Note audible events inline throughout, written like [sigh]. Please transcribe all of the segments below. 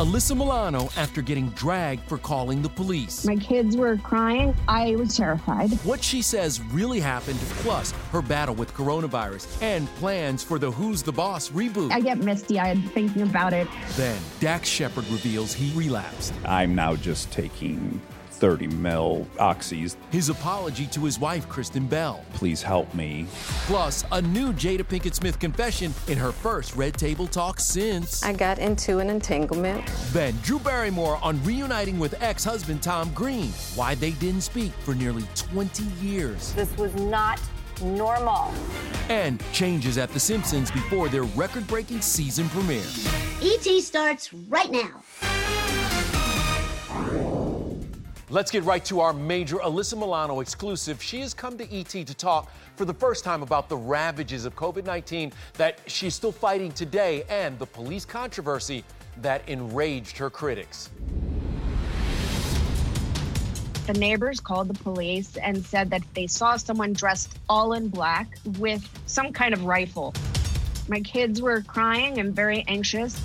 Alyssa Milano after getting dragged for calling the police. My kids were crying. I was terrified. What she says really happened, plus her battle with coronavirus and plans for the Who's the Boss reboot. I get misty eyed thinking about it. Then, Dax Shepard reveals he relapsed. I'm now just taking 30 mil oxys. His apology to his wife, Kristen Bell. Please help me. Plus, a new Jada Pinkett Smith confession in her first Red Table Talk since. I got into an entanglement. Then, Drew Barrymore on reuniting with ex husband Tom Green. Why they didn't speak for nearly 20 years. This was not normal. And changes at The Simpsons before their record breaking season premiere. ET starts right now. Let's get right to our major Alyssa Milano exclusive. She has come to ET to talk for the first time about the ravages of COVID 19 that she's still fighting today and the police controversy that enraged her critics. The neighbors called the police and said that they saw someone dressed all in black with some kind of rifle. My kids were crying and very anxious.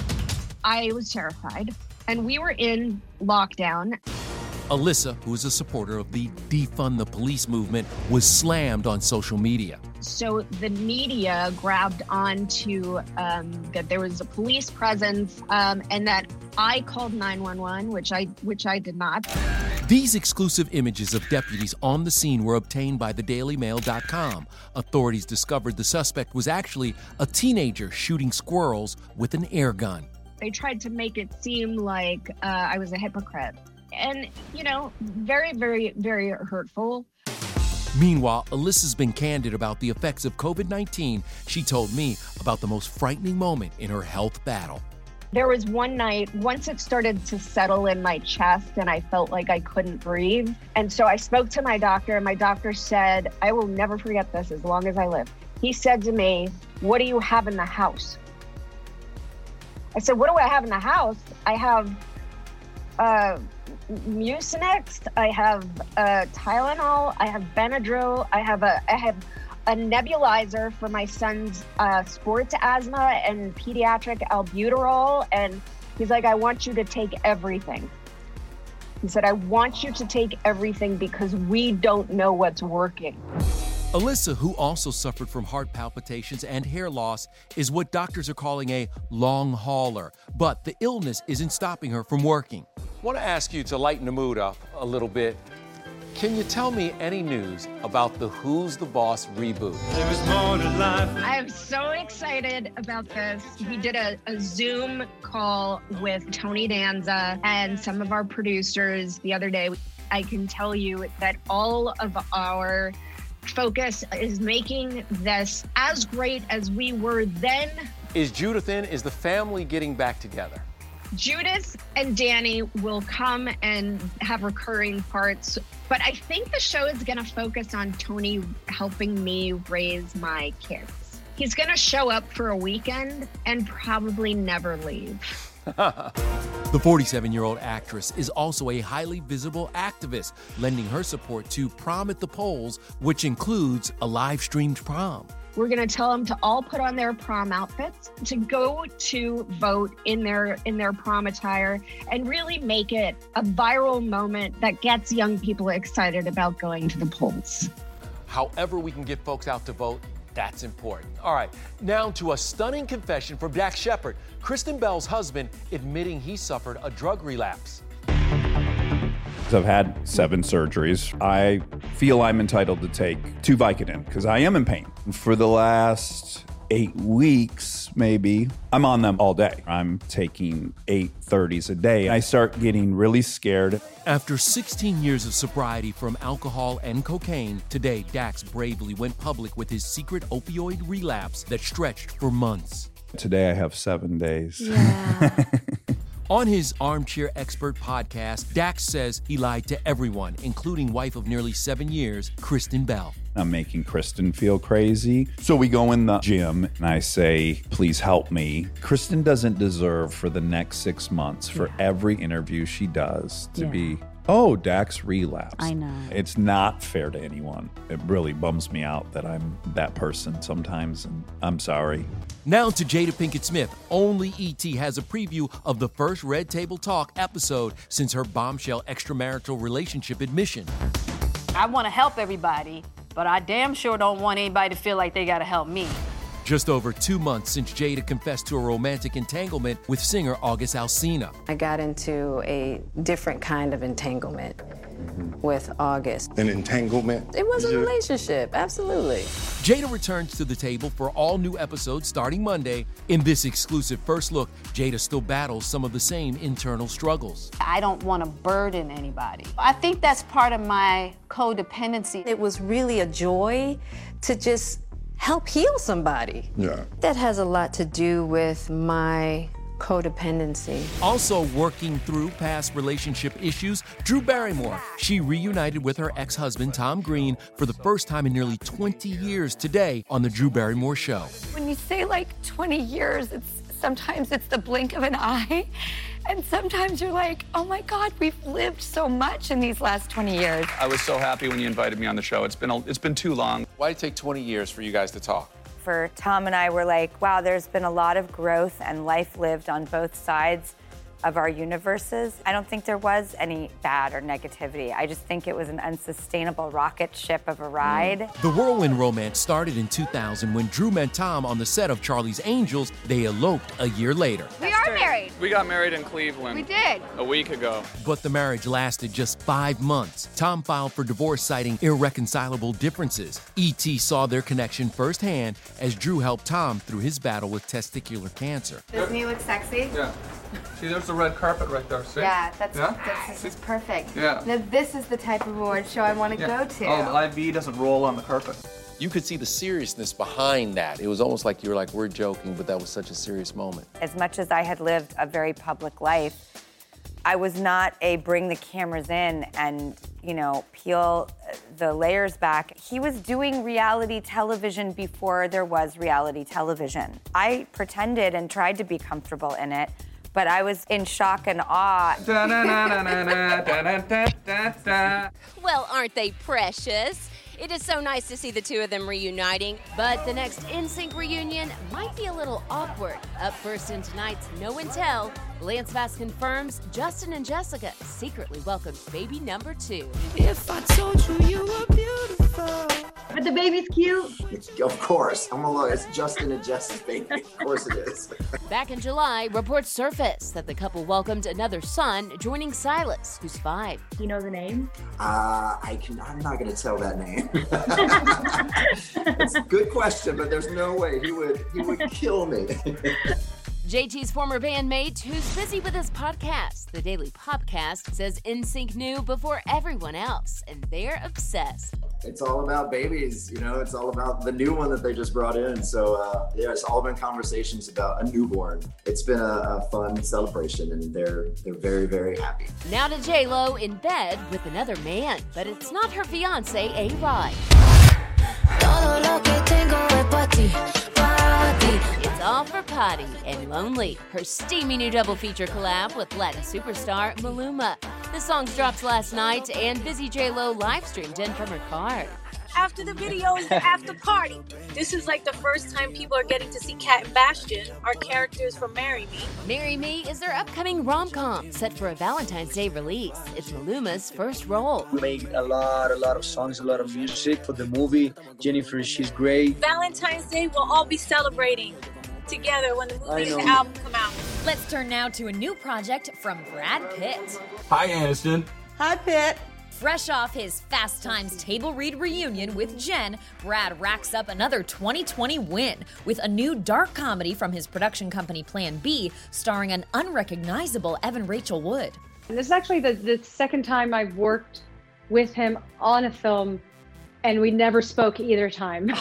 I was terrified. And we were in lockdown. Alyssa, who is a supporter of the defund the police movement, was slammed on social media. So the media grabbed onto um, that there was a police presence um, and that I called 911, which I which I did not. These exclusive images of deputies on the scene were obtained by thedailymail.com. Authorities discovered the suspect was actually a teenager shooting squirrels with an air gun. They tried to make it seem like uh, I was a hypocrite and you know, very, very, very hurtful. Meanwhile, Alyssa's been candid about the effects of COVID 19. She told me about the most frightening moment in her health battle. There was one night, once it started to settle in my chest and I felt like I couldn't breathe. And so I spoke to my doctor, and my doctor said, I will never forget this as long as I live. He said to me, What do you have in the house? I said, What do I have in the house? I have uh, Mucinex. I have uh, Tylenol. I have Benadryl. I have a I have a nebulizer for my son's uh, sports asthma and pediatric albuterol. And he's like, I want you to take everything. He said, I want you to take everything because we don't know what's working. Alyssa, who also suffered from heart palpitations and hair loss, is what doctors are calling a long hauler. But the illness isn't stopping her from working. I want to ask you to lighten the mood up a little bit. Can you tell me any news about the Who's the Boss reboot? I'm so excited about this. We did a, a Zoom call with Tony Danza and some of our producers the other day. I can tell you that all of our focus is making this as great as we were then. Is Judith in? Is the family getting back together? Judith and Danny will come and have recurring parts, but I think the show is going to focus on Tony helping me raise my kids. He's going to show up for a weekend and probably never leave. [laughs] The 47 year old actress is also a highly visible activist, lending her support to Prom at the Polls, which includes a live streamed prom. We're going to tell them to all put on their prom outfits, to go to vote in their in their prom attire and really make it a viral moment that gets young people excited about going to the polls. However, we can get folks out to vote, that's important. All right, now to a stunning confession from Dax Shepard, Kristen Bell's husband, admitting he suffered a drug relapse. I've had seven surgeries. I feel I'm entitled to take two Vicodin because I am in pain. For the last eight weeks, maybe, I'm on them all day. I'm taking eight 30s a day. I start getting really scared. After 16 years of sobriety from alcohol and cocaine, today Dax bravely went public with his secret opioid relapse that stretched for months. Today I have seven days. [laughs] On his Armchair Expert podcast, Dax says he lied to everyone, including wife of nearly seven years, Kristen Bell. I'm making Kristen feel crazy. So we go in the gym and I say, please help me. Kristen doesn't deserve for the next six months, for every interview she does, to Yeah. be, oh, Dax relapsed. I know. It's not fair to anyone. It really bums me out that I'm that person sometimes, and I'm sorry. Now to Jada Pinkett Smith. Only ET has a preview of the first Red Table Talk episode since her bombshell extramarital relationship admission. I want to help everybody, but I damn sure don't want anybody to feel like they got to help me. Just over two months since Jada confessed to a romantic entanglement with singer August Alsina. I got into a different kind of entanglement with August. An entanglement? It was a relationship, absolutely. Jada returns to the table for all new episodes starting Monday. In this exclusive first look, Jada still battles some of the same internal struggles. I don't want to burden anybody. I think that's part of my codependency. It was really a joy to just help heal somebody. Yeah. That has a lot to do with my codependency. Also working through past relationship issues, Drew Barrymore. She reunited with her ex-husband Tom Green for the first time in nearly 20 years today on the Drew Barrymore show. When you say like 20 years, it's sometimes it's the blink of an eye. And sometimes you're like, oh my God, we've lived so much in these last 20 years. I was so happy when you invited me on the show. It's been a, it's been too long. Why did it take 20 years for you guys to talk? For Tom and I, we're like, wow, there's been a lot of growth and life lived on both sides of our universes. I don't think there was any bad or negativity. I just think it was an unsustainable rocket ship of a ride. Mm. The whirlwind romance started in 2000 when Drew met Tom on the set of Charlie's Angels. They eloped a year later. We are married. We got married in Cleveland. We did. A week ago. But the marriage lasted just five months. Tom filed for divorce citing irreconcilable differences. E.T. saw their connection firsthand as Drew helped Tom through his battle with testicular cancer. Doesn't he look sexy? Yeah. See, there's the red carpet right there. See? Yeah, that's, Yeah? that's this is perfect. Yeah. Now this is the type of award show I want to Yeah. go to. Oh, the IV doesn't roll on the carpet. You could see the seriousness behind that. It was almost like you were like, we're joking, but that was such a serious moment. As much as I had lived a very public life, I was not a bring the cameras in and, you know, peel uh, the layers back. He was doing reality television before there was reality television. I pretended and tried to be comfortable in it, but I was in shock and awe. [laughs] Well, aren't they precious? It is so nice to see the two of them reuniting, but the next NSYNC reunion might be a little awkward. Up first in tonight's No One Tell, Lance Bass confirms Justin and Jessica secretly welcomed baby number two. If I told you you were beautiful. But the baby's cute. It's, of course. I'm a lawyer. It's Justin and Jess's baby. Of course it is. [laughs] Back in July, reports surfaced that the couple welcomed another son, joining Silas, who's five. Do you know the name? Uh, I can. I'm not going to tell that name. [laughs] [laughs] it's a good question, but there's no way he would. He would kill me. JT's former bandmate, who's busy with his podcast, The Daily Popcast, says NSYNC knew before everyone else, and they're obsessed. It's all about babies, you know. It's all about the new one that they just brought in. So uh, yeah, it's all been conversations about a newborn. It's been a, a fun celebration, and they're they're very very happy. Now to J Lo in bed with another man, but it's not her fiance A Rod. It's all for Pa' Ti and Lonely, her steamy new double feature collab with Latin superstar Maluma. The songs dropped last night, and Busy J Lo live streamed in from her car. After the video is the after party. This is like the first time people are getting to see Kat and Bastian, our characters from Marry Me. Marry Me is their upcoming rom com set for a Valentine's Day release. It's Maluma's first role. We made a lot, a lot of songs, a lot of music for the movie. Jennifer, she's great. Valentine's Day, we'll all be celebrating together when the movie and the album come out. Let's turn now to a new project from Brad Pitt. Hi, Aniston. Hi, Pitt. Fresh off his Fast Times table read reunion with Jen, Brad racks up another 2020 win with a new dark comedy from his production company Plan B, starring an unrecognizable Evan Rachel Wood. And this is actually the, the second time I've worked with him on a film, and we never spoke either time. [laughs]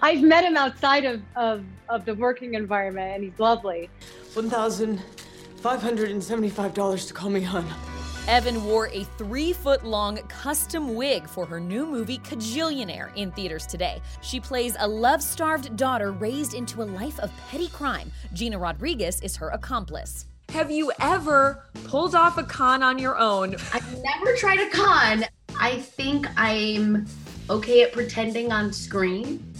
I've met him outside of, of, of the working environment, and he's lovely. $1,575 to call me hon. Evan wore a three foot long custom wig for her new movie Kajillionaire in theaters today. She plays a love starved daughter raised into a life of petty crime. Gina Rodriguez is her accomplice. Have you ever pulled off a con on your own? I've never tried a con. I think I'm okay at pretending on screen.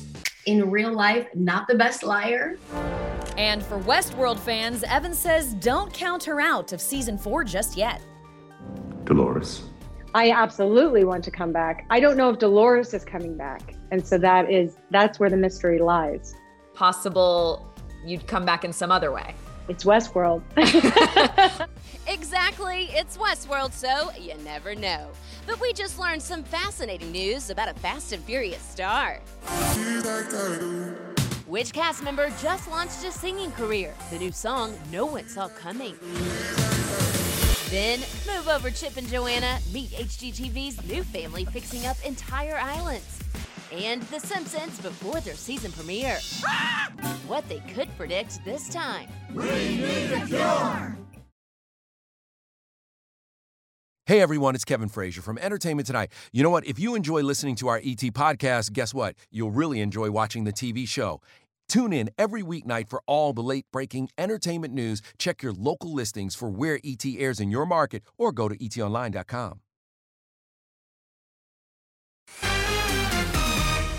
In real life, not the best liar. And for Westworld fans, Evan says don't count her out of season four just yet. Dolores. I absolutely want to come back. I don't know if Dolores is coming back. And so that is that's where the mystery lies. Possible you'd come back in some other way. It's Westworld. [laughs] [laughs] Exactly, it's Westworld, so you never know. But we just learned some fascinating news about a Fast and Furious star. Which cast member just launched a singing career? The new song no one saw coming. Then move over Chip and Joanna, meet HGTV's new family fixing up entire islands. And The Simpsons before their season premiere. [laughs] What they could predict this time. We need a cure! Hey everyone, it's Kevin Frazier from Entertainment Tonight. You know what? If you enjoy listening to our ET podcast, guess what? You'll really enjoy watching the TV show. Tune in every weeknight for all the late breaking entertainment news. Check your local listings for where ET airs in your market or go to etonline.com.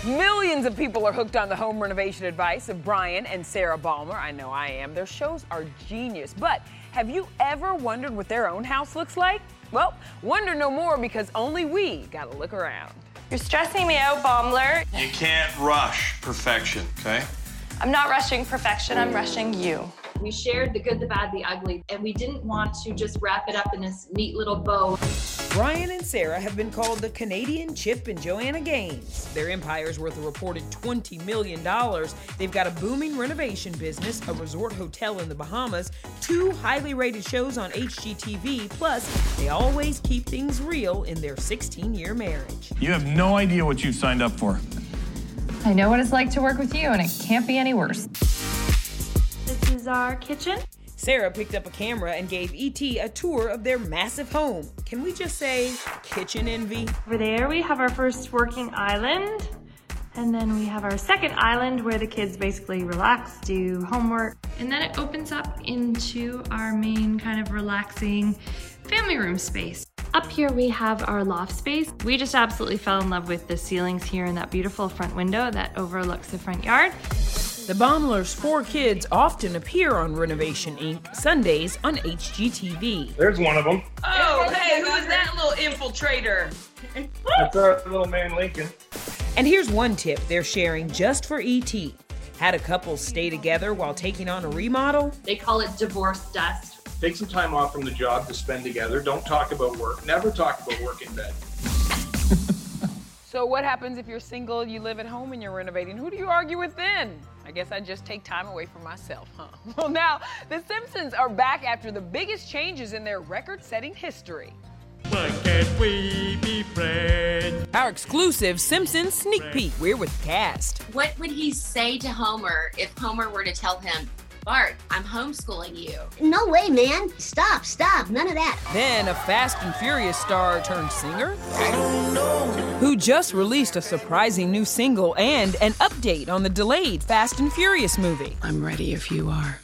Millions of people are hooked on the home renovation advice of Brian and Sarah Baumler. I know I am. Their shows are genius. But have you ever wondered what their own house looks like? Well, wonder no more because only we got to look around. You're stressing me out, Baumler. You can't rush perfection, okay? I'm not rushing perfection, I'm rushing you. We shared the good, the bad, the ugly, and we didn't want to just wrap it up in this neat little bow. Brian and Sarah have been called the Canadian Chip and Joanna Gaines. Their empire's worth a reported $20 million. They've got a booming renovation business, a resort hotel in the Bahamas, two highly rated shows on HGTV, plus, they always keep things real in their 16 year marriage. You have no idea what you've signed up for. I know what it's like to work with you, and it can't be any worse. This is our kitchen. Sarah picked up a camera and gave ET a tour of their massive home. Can we just say kitchen envy? Over there, we have our first working island. And then we have our second island where the kids basically relax, do homework. And then it opens up into our main kind of relaxing family room space. Up here we have our loft space. We just absolutely fell in love with the ceilings here and that beautiful front window that overlooks the front yard. The Baumler's four kids often appear on Renovation Inc. Sundays on HGTV. There's one of them. Oh, hey, who is that little infiltrator? That's our little man Lincoln. And here's one tip they're sharing just for ET. Had a couple stay together while taking on a remodel? They call it divorce dust. Take some time off from the job to spend together. Don't talk about work. Never talk about work in bed. [laughs] So what happens if you're single, you live at home and you're renovating? Who do you argue with then? I guess I just take time away from myself, huh? [laughs] Well, now, The Simpsons are back after the biggest changes in their record setting history. But can we be friends? Our exclusive Simpsons sneak peek. We're with cast. What would he say to Homer if Homer were to tell him, Bart, I'm homeschooling you? No way, man. Stop, stop. None of that. Then a Fast and Furious star turned singer who just released a surprising new single and an update on the delayed Fast and Furious movie. I'm ready if you are.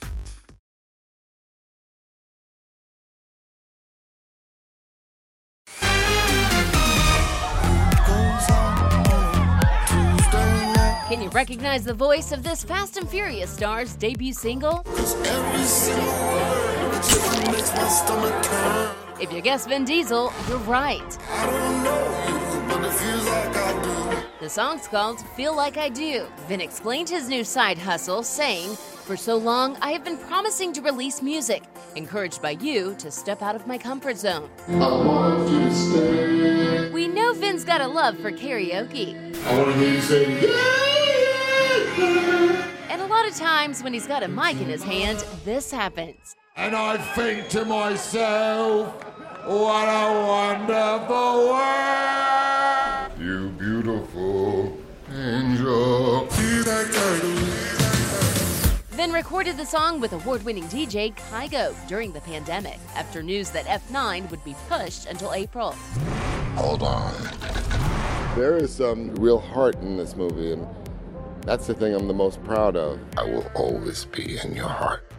Can you recognize the voice of this Fast and Furious star's debut single? If you guess Vin Diesel, you're right. The song's called Feel Like I Do. Vin explained his new side hustle, saying, For so long, I have been promising to release music, encouraged by you to step out of my comfort zone. We know Vin's got a love for karaoke. I want to hear you say, And a lot of times when he's got a mic in his hand, this happens. And I think to myself, what a wonderful world. You beautiful angel. Vin recorded the song with award winning DJ Kygo during the pandemic after news that F9 would be pushed until April. Hold on. There is some real heart in this movie, and that's the thing I'm the most proud of. I will always be in your heart.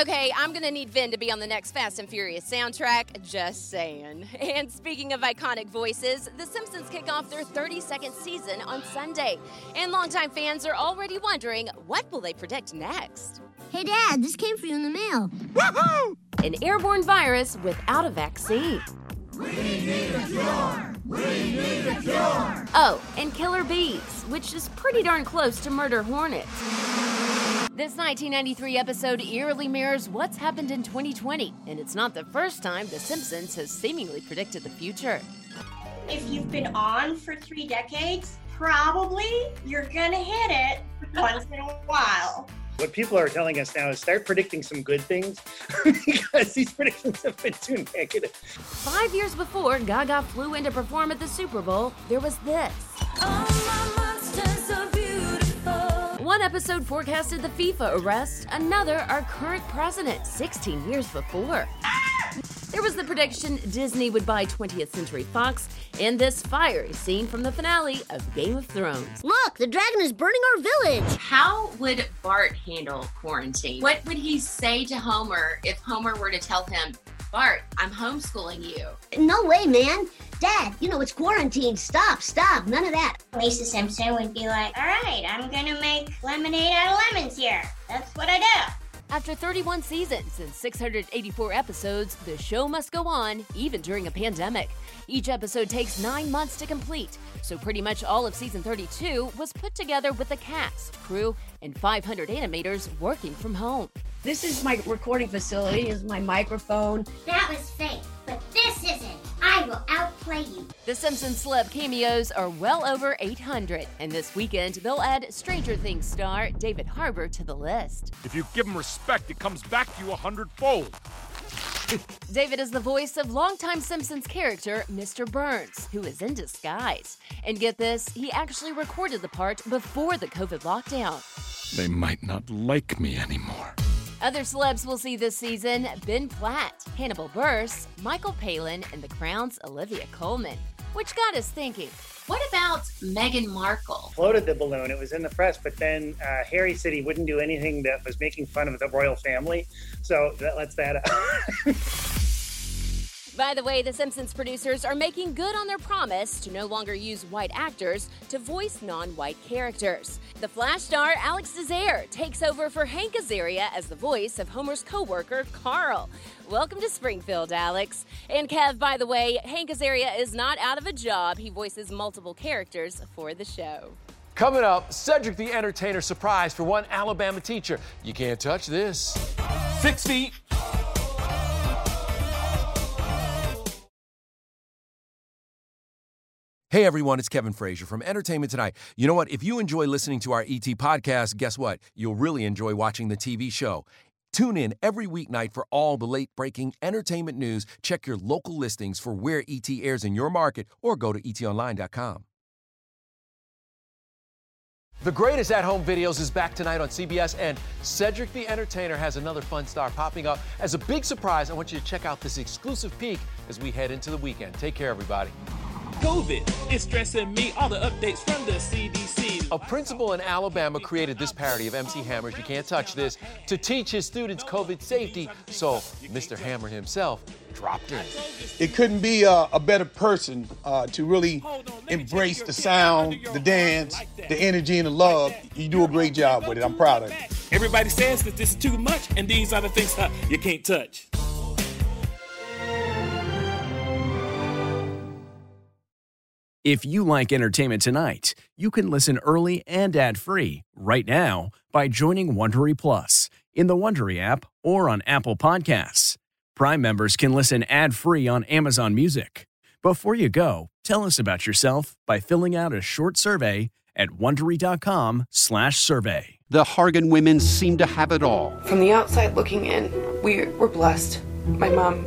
Okay, I'm gonna need Vin to be on the next Fast and Furious soundtrack. Just saying. [laughs] And speaking of iconic voices, The Simpsons kick off their 32nd season on Sunday. And longtime fans are already wondering what will they predict next? Hey, Dad, this came for you in the mail. Woohoo! An airborne virus without a vaccine. We need a cure. We need a cure. Oh, and killer bees, which is pretty darn close to murder hornets. This 1993 episode eerily mirrors what's happened in 2020, and it's not the first time The Simpsons has seemingly predicted the future. If you've been on for three decades, probably you're gonna hit it once in a while. What people are telling us now is start predicting some good things [laughs] because these predictions have been too negative. Five years before Gaga flew in to perform at the Super Bowl, there was this. One episode forecasted the FIFA arrest, another our current president 16 years before. There was the prediction Disney would buy 20th Century Fox, and this fiery scene from the finale of Game of Thrones. Look, the dragon is burning our village. How would Bart handle quarantine? What would he say to Homer if Homer were to tell him, Bart, I'm homeschooling you? No way, man. Dad, you know it's quarantine. Stop, stop. None of that. Lisa Simpson would be like, all right, I'm gonna make lemonade out of lemons here. That's what I do. After 31 seasons and 684 episodes, the show must go on, even during a pandemic. Each episode takes nine months to complete, so pretty much all of season 32 was put together with the cast, crew, and 500 animators working from home. This is my recording facility, this is my microphone. That was fake, but this isn't. I will outplay you. The Simpsons celeb cameos are well over 800, and this weekend they'll add Stranger Things star David Harbour to the list. If you give him respect, it comes back to you a hundredfold. [laughs] David is the voice of longtime Simpsons character Mr. Burns, who is in disguise. And get this, he actually recorded the part before the COVID lockdown. They might not like me anymore. Other celebs we'll see this season Ben Platt, Hannibal Buress, Michael Palin, and The Crown's Olivia Colman. Which got us thinking what about Meghan Markle? Floated the balloon. It was in the press, but then uh, Harry said he wouldn't do anything that was making fun of the royal family. So that lets that out. [laughs] By the way, The Simpsons producers are making good on their promise to no longer use white actors to voice non white characters. The Flash star Alex Désert takes over for Hank Azaria as the voice of Homer's co worker, Carl. Welcome to Springfield, Alex. And Kev, by the way, Hank Azaria is not out of a job. He voices multiple characters for the show. Coming up, Cedric the Entertainer surprise for one Alabama teacher. You can't touch this. Six feet. Hey everyone, it's Kevin Frazier from Entertainment Tonight. You know what? If you enjoy listening to our ET podcast, guess what? You'll really enjoy watching the TV show. Tune in every weeknight for all the late breaking entertainment news. Check your local listings for where ET airs in your market or go to etonline.com. The greatest at home videos is back tonight on CBS, and Cedric the Entertainer has another fun star popping up as a big surprise. I want you to check out this exclusive peek as we head into the weekend. Take care, everybody. COVID is stressing me. All the updates from the CDC. A principal in Alabama created this parody of MC Hammer's You Can't Touch This to teach his students COVID safety, so Mr. Hammer himself dropped in. It couldn't be a, a better person uh, to really embrace the sound, the dance, the energy, and the love. You do a great job with it. I'm proud of you. Everybody says that this is too much, and these are the things uh, you can't touch. If you like entertainment tonight, you can listen early and ad-free right now by joining Wondery Plus in the Wondery app or on Apple Podcasts. Prime members can listen ad-free on Amazon Music. Before you go, tell us about yourself by filling out a short survey at wondery.com/survey. The Hargan women seem to have it all. From the outside looking in, we were blessed. My mom